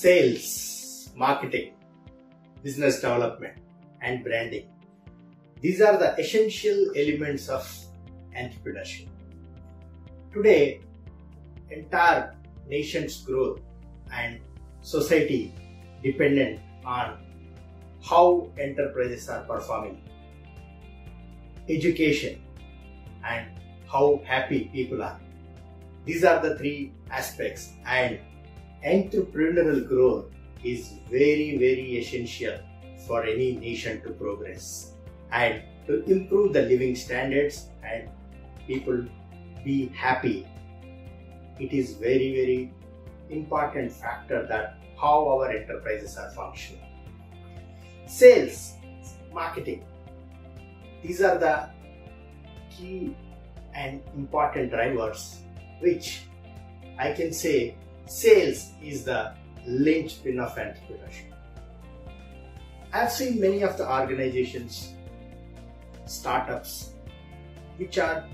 sales, marketing, business development, and branding. These are the essential elements of entrepreneurship. Today, entire nation's growth and society dependent on how enterprises are performing, education, and how happy people are. These are the three aspects, and entrepreneurial growth is very, very essential for any nation to progress and to improve the living standards and people be happy. It is very, very important factor that how our enterprises are functioning. Sales, marketing. These are the key and important drivers which I can say sales is the linchpin of entrepreneurship. I've seen many of the organizations, startups, which are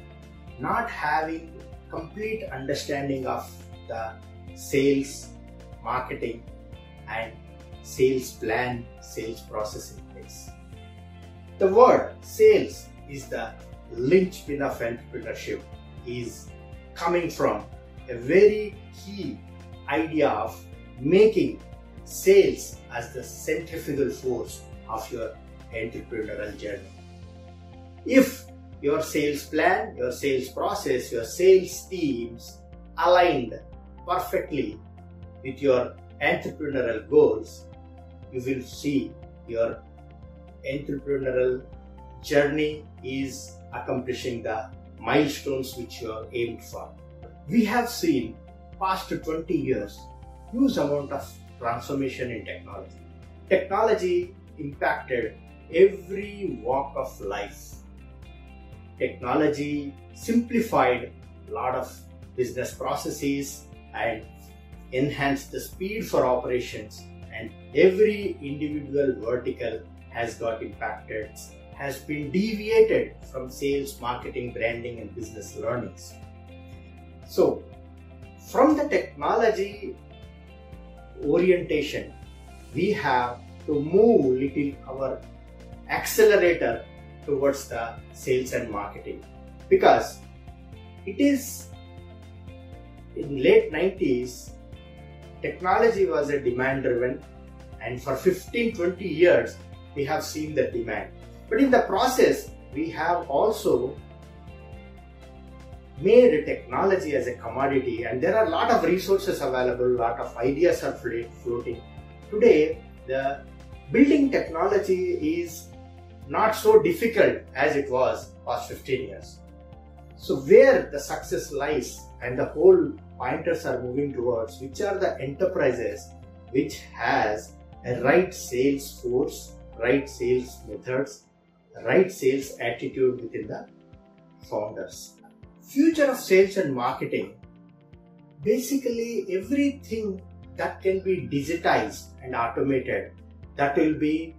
not having complete understanding of the sales, marketing, and sales plan, sales process in place. The word sales is the linchpin of entrepreneurship is coming from a very key idea of making sales as the centrifugal force of your entrepreneurial journey. If your sales plan, your sales process, your sales teams aligned perfectly with your entrepreneurial goals, you will see your entrepreneurial journey is accomplishing the milestones which you are aimed for. We have seen past 20 years huge amount of transformation in technology. Technology impacted every walk of life. Technology simplified a lot of business processes and enhanced the speed for operations and every individual vertical has got impacted has been deviated from sales, marketing, branding, and business learnings. So, from the technology orientation, we have to move little our accelerator towards the sales and marketing. Because it is in late 90s technology was a demand driven and for 15 20 years we have seen the demand. But in the process, we have also made technology as a commodity, and there are a lot of resources available, a lot of ideas are floating. Today, the building technology is not so difficult as it was past 15 years. So, where the success lies and the whole pointers are moving towards, which are the enterprises which has a right sales force, right sales methods, right sales attitude within the founders. Future of sales and marketing basically everything that can be digitized and automated that will be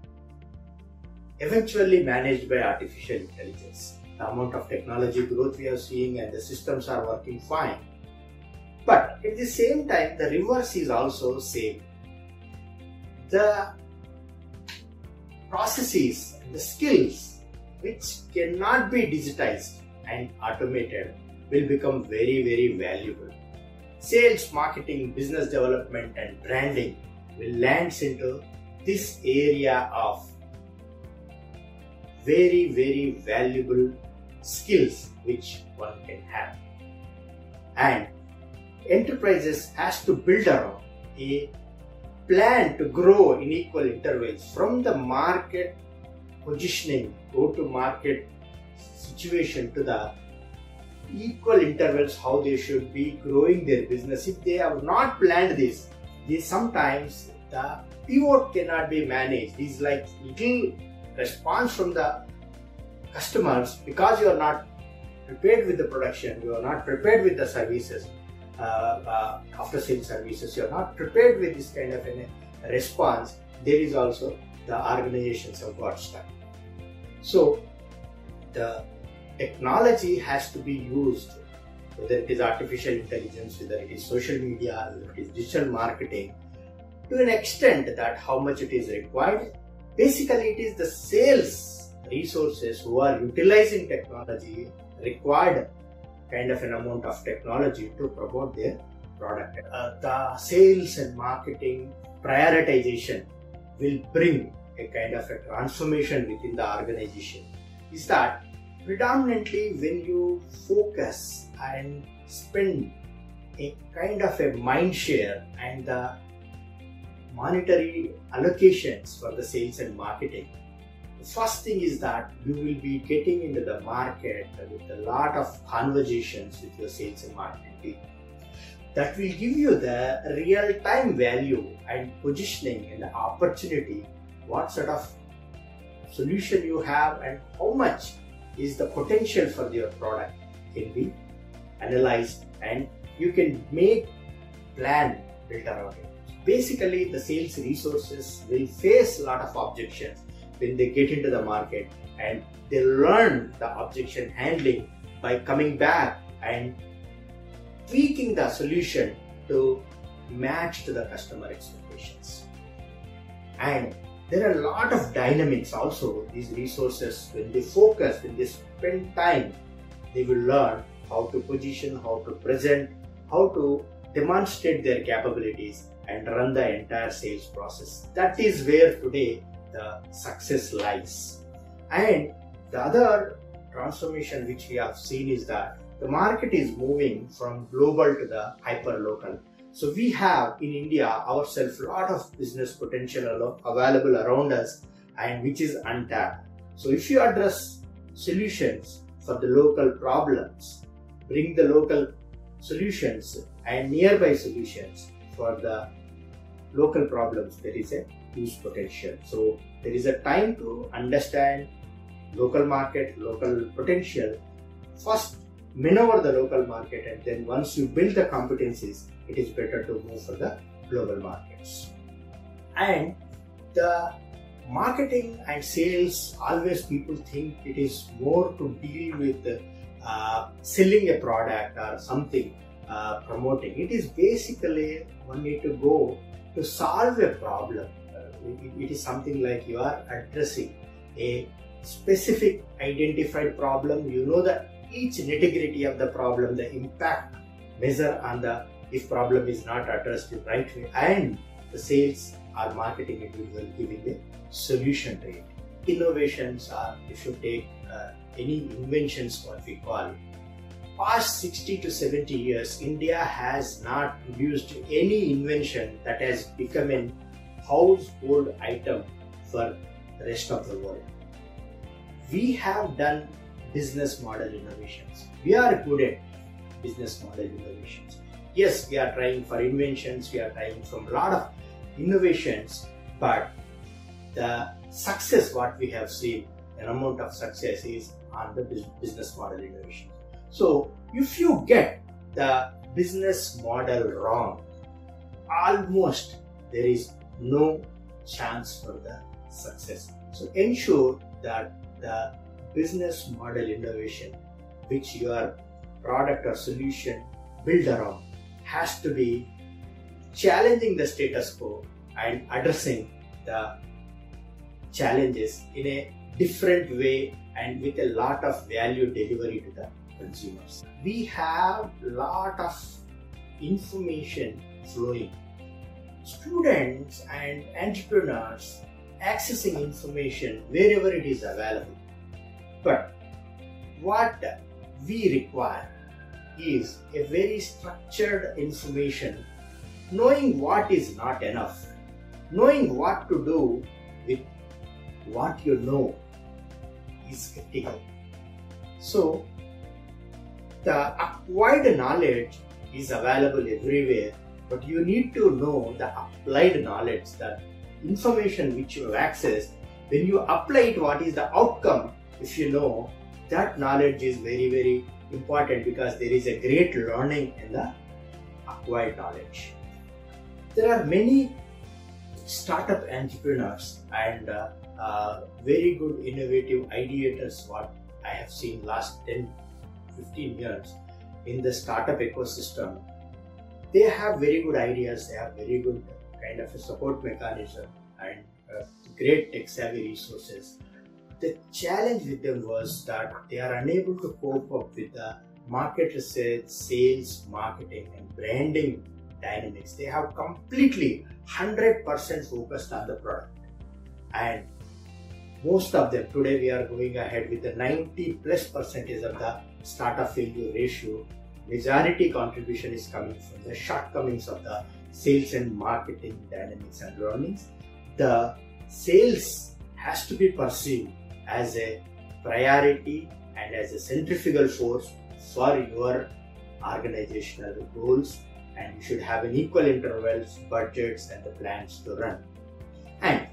eventually managed by artificial intelligence. The amount of technology growth we are seeing and the systems are working fine. But at the same time, the reverse is also same. The processes, the skills which cannot be digitized and automated will become very, very valuable. Sales, marketing, business development, and branding will lands into this area of very, very valuable skills which one can have. And enterprises has to build around a plan to grow in equal intervals from the market positioning, go to market situation to the equal intervals how they should be growing their business. If they have not planned this, they sometimes the pivot cannot be managed. It's like little response from the customers because you are not prepared with the production, you are not prepared with the services uh, uh, after sales services, you're not prepared with this kind of a response, there is also the organizations have got stuck. So the technology has to be used, whether it is artificial intelligence, whether it is social media, whether it is digital marketing, to an extent that how much it is required. Basically, it is the sales resources who are utilizing technology required kind of an amount of technology to promote their product. Uh, the sales and marketing prioritization will bring a kind of a transformation within the organization. Is that predominantly when you focus and spend a kind of a mind share and the monetary allocations for the sales and marketing. The first thing is that you will be getting into the market with a lot of conversations with your sales and marketing team. That will give you the real time value and positioning and the opportunity, what sort of solution you have, and how much is the potential for your product can be analyzed and you can make plan built around it. Basically, the sales resources will face a lot of objections when they get into the market and they learn the objection handling by coming back and tweaking the solution to match to the customer expectations. And there are a lot of dynamics also, these resources, when they focus, when they spend time, they will learn how to position, how to present, how to demonstrate their capabilities and run the entire sales process. That is where today the success lies. And the other transformation which we have seen is that the market is moving from global to the hyper local. So we have in India ourselves a lot of business potential available around us and which is untapped. So if you address solutions for the local problems, bring the local solutions and nearby solutions for the local problems there is a huge potential so there is a time to understand local market local potential first maneuver the local market and then once you build the competencies it is better to move for the global markets and the marketing and sales always people think it is more to deal with uh, selling a product or something uh, promoting. It is basically one need to go to solve a problem. Uh, it, is something like you are addressing a specific identified problem. You know the each nitty gritty of the problem, the impact measure on the if problem is not addressed in right way, and the sales or marketing individual giving a solution to it. Innovations are if you take uh, any inventions, what we call past 60 to 70 years, India has not produced any invention that has become a household item for the rest of the world. We have done business model innovations. We are good at business model innovations. Yes, we are trying for inventions, we are trying from a lot of innovations, but the success what we have seen, an amount of success is on the business model innovations. So, if you get the business model wrong, almost there is no chance for the success. So, ensure that the business model innovation which your product or solution build around has to be challenging the status quo and addressing the challenges in a different way and with a lot of value delivery to the consumers. We have lot of information flowing. Students and entrepreneurs accessing information wherever it is available. But what we require is a very structured information, knowing what is not enough, knowing what to do with what you know is critical. So, the acquired knowledge is available everywhere, but you need to know the applied knowledge, the information which you have accessed. When you apply it, what is the outcome? If you know that knowledge is very, very important because there is a great learning in the acquired knowledge. There are many startup entrepreneurs and uh, uh, very good innovative ideators what I have seen last 10 15 years in the startup ecosystem, they have very good ideas, they have very good kind of a support mechanism and uh, great tech savvy resources. The challenge with them was that they are unable to cope up with the market research, sales, marketing, and branding dynamics. They have completely 100% focused on the product. And most of them today we are going ahead with the 90 plus percentage of the startup failure ratio. Majority contribution is coming from the shortcomings of the sales and marketing dynamics and learnings. The sales has to be perceived as a priority and as a centrifugal force for your organizational goals and you should have an equal intervals, budgets and the plans to run. And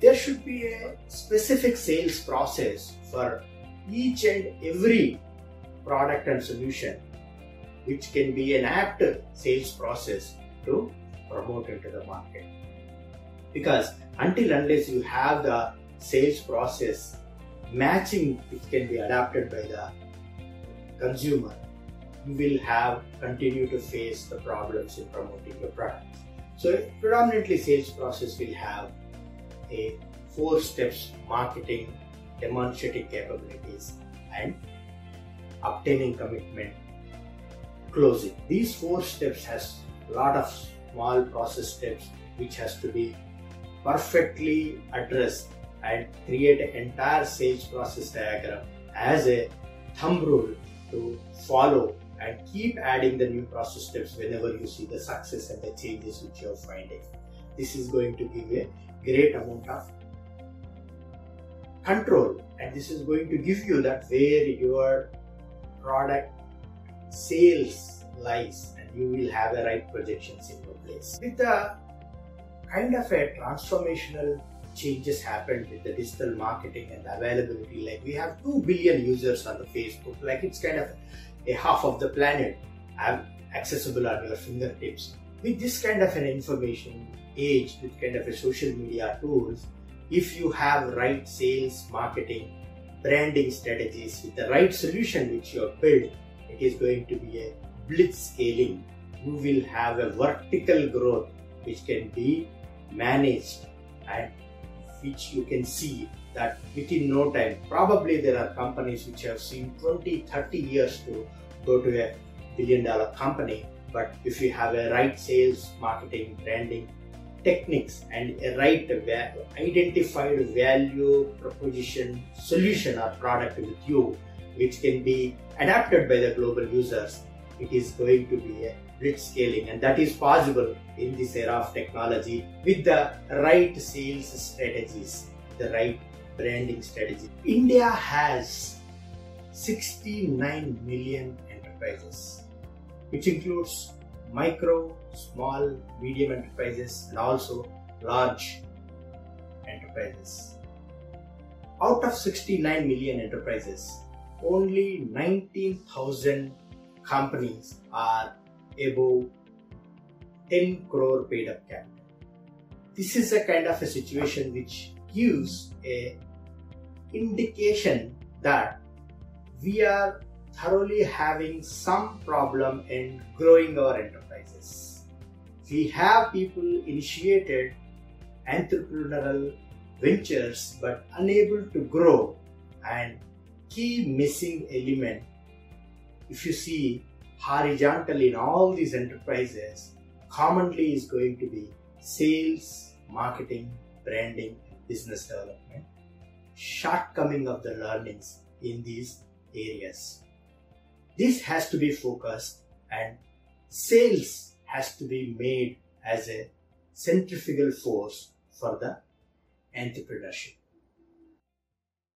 there should be a specific sales process for each and every product and solution which can be an active sales process to promote into the market. Because until unless you have the sales process matching which can be adapted by the consumer, you will have continue to face the problems in promoting your product. So predominantly sales process will have a four steps marketing, demonstrating capabilities and obtaining commitment, closing. These four steps has a lot of small process steps which has to be perfectly addressed and create an entire sales process diagram as a thumb rule to follow and keep adding the new process steps whenever you see the success and the changes which you are finding. This is going to give a great amount of control and this is going to give you that where your product sales lies and you will have the right projections in your place. With the kind of a transformational changes happened with the digital marketing and the availability. Like we have 2 billion users on the facebook. Like it's kind of a half of the planet. Accessible on your fingertips. With this kind of an information age with kind of a social media tools if you have right sales marketing branding strategies with the right solution which you have built it is going to be a blitz scaling. You will have a vertical growth which can be managed and which you can see that within no time, probably there are companies which have seen 20, 30 years to go to a billion dollar company. But if you have a right sales, marketing, branding techniques and a right identified value proposition solution or product with you, which can be adapted by the global users, it is going to be a blitz scaling and that is possible in this era of technology with the right sales strategies, the right branding strategy. India has 69 million enterprises, which includes micro, small, medium enterprises and also large enterprises. Out of 69 million enterprises, only 19,000 companies are above 10 crore paid up capital. This is a kind of a situation which gives a indication that we are thoroughly having some problem in growing our enterprises. We have people initiated entrepreneurial ventures but unable to grow and key missing element if you see horizontally in all these enterprises, commonly is going to be sales, marketing, branding, business development, shortcoming of the learnings in these areas. This has to be focused and sales has to be made as a centrifugal force for the entrepreneurship.